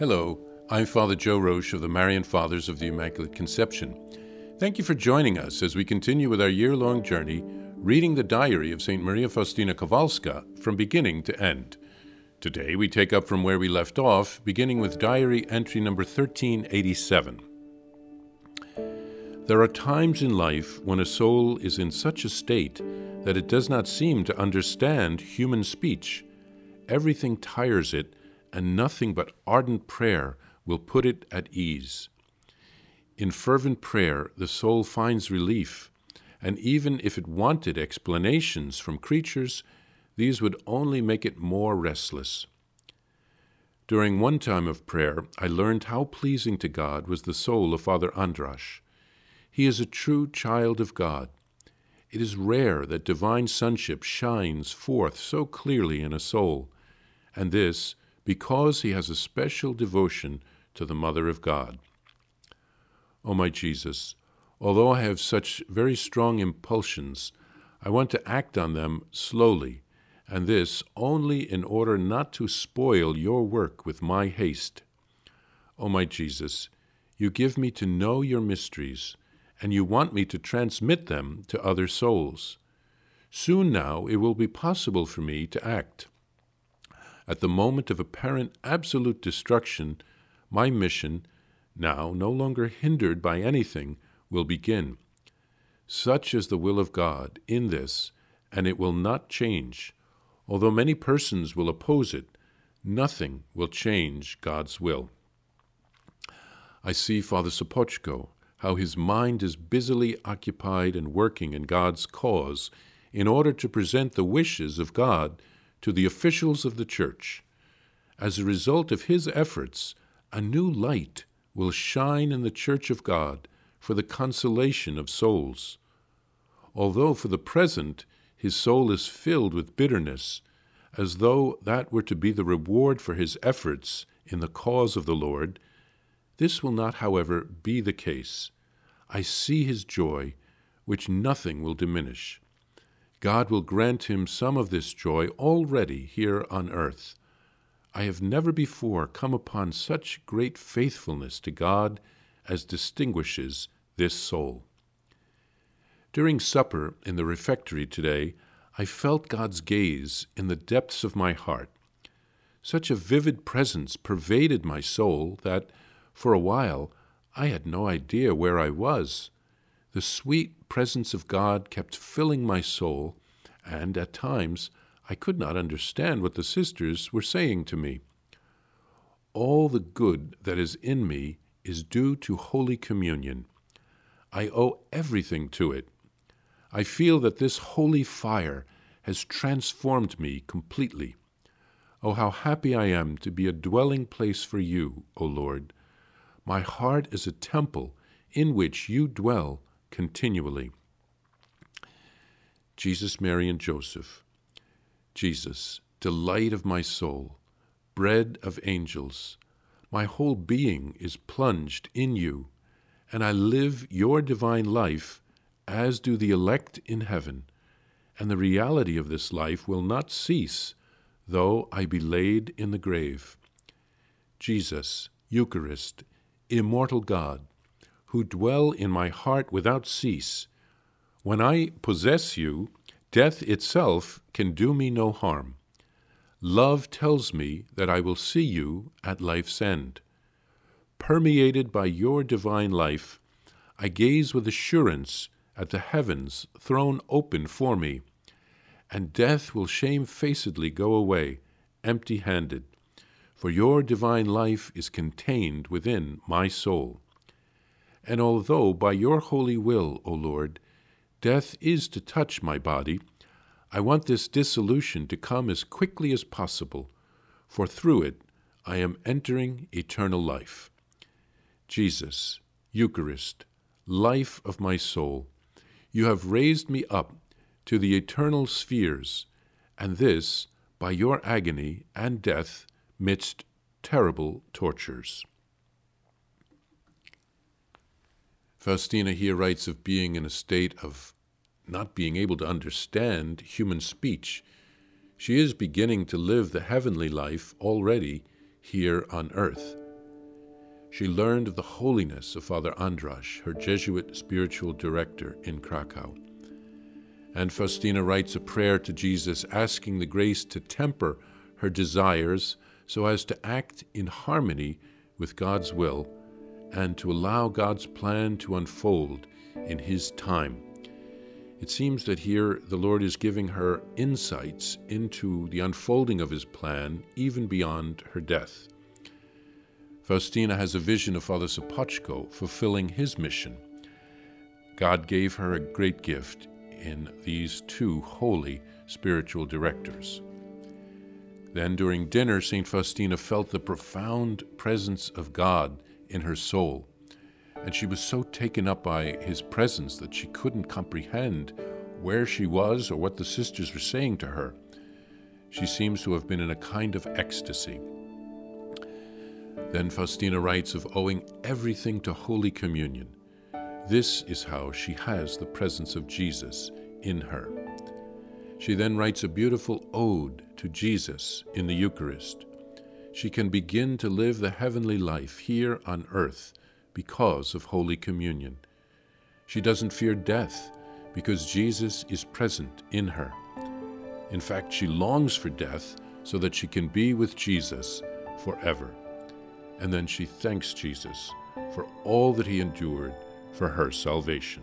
Hello, I'm Father Joe Roche of the Marian Fathers of the Immaculate Conception. Thank you for joining us as we continue with our year long journey reading the diary of St. Maria Faustina Kowalska from beginning to end. Today we take up from where we left off, beginning with diary entry number 1387. There are times in life when a soul is in such a state that it does not seem to understand human speech. Everything tires it, and nothing but ardent prayer will put it at ease. In fervent prayer, the soul finds relief, and even if it wanted explanations from creatures, these would only make it more restless. During one time of prayer, I learned how pleasing to God was the soul of Father Andrasz. He is a true child of God. It is rare that divine sonship shines forth so clearly in a soul, and this because he has a special devotion to the Mother of God. O oh, my Jesus, although I have such very strong impulsions, I want to act on them slowly, and this only in order not to spoil your work with my haste. O oh, my Jesus, you give me to know your mysteries and you want me to transmit them to other souls. Soon now it will be possible for me to act. At the moment of apparent absolute destruction, my mission, now no longer hindered by anything, will begin. Such is the will of God in this, and it will not change. Although many persons will oppose it, nothing will change God's will. I see Father Sopoćko how his mind is busily occupied and working in God's cause in order to present the wishes of God to the officials of the Church. As a result of his efforts, a new light will shine in the Church of God for the consolation of souls. Although for the present his soul is filled with bitterness, as though that were to be the reward for his efforts in the cause of the Lord, this will not, however, be the case. I see his joy, which nothing will diminish. God will grant him some of this joy already here on earth. I have never before come upon such great faithfulness to God as distinguishes this soul. During supper in the refectory today, I felt God's gaze in the depths of my heart. Such a vivid presence pervaded my soul that, for a while, I had no idea where I was. The sweet presence of God kept filling my soul, and at times I could not understand what the sisters were saying to me. All the good that is in me is due to Holy Communion. I owe everything to it. I feel that this holy fire has transformed me completely. Oh, how happy I am to be a dwelling place for you, O Lord. My heart is a temple in which you dwell continually. Jesus, Mary, and Joseph. Jesus, delight of my soul, bread of angels, my whole being is plunged in you, and I live your divine life as do the elect in heaven, and the reality of this life will not cease, though I be laid in the grave. Jesus, Eucharist, immortal God, who dwell in my heart without cease, when I possess you, death itself can do me no harm. Love tells me that I will see you at life's end. Permeated by your divine life, I gaze with assurance at the heavens thrown open for me, and death will shamefacedly go away, empty handed for your divine life is contained within my soul. And although by your holy will, O Lord, death is to touch my body, I want this dissolution to come as quickly as possible, for through it I am entering eternal life. Jesus, Eucharist, life of my soul, you have raised me up to the eternal spheres, and this by your agony and death midst terrible tortures. Faustina here writes of being in a state of not being able to understand human speech. She is beginning to live the heavenly life already here on earth, she learned of the holiness of Father Andrasz, her Jesuit spiritual director in Krakow. And Faustina writes a prayer to Jesus asking the grace to temper her desires so as to act in harmony with God's will and to allow God's plan to unfold in His time. It seems that here the Lord is giving her insights into the unfolding of His plan even beyond her death. Faustina has a vision of Father Sopocko fulfilling his mission. God gave her a great gift in these two holy spiritual directors. Then during dinner, St. Faustina felt the profound presence of God in her soul, and she was so taken up by his presence that she couldn't comprehend where she was or what the sisters were saying to her. She seems to have been in a kind of ecstasy. Then Faustina writes of owing everything to Holy Communion. This is how she has the presence of Jesus in her. She then writes a beautiful ode to Jesus in the Eucharist. She can begin to live the heavenly life here on earth because of Holy Communion. She doesn't fear death because Jesus is present in her. In fact, she longs for death so that she can be with Jesus forever. And then she thanks Jesus for all that he endured for her salvation.